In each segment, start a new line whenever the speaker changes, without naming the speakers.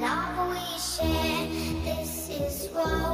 love
we share. this is what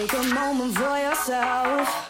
Take a moment for yourself.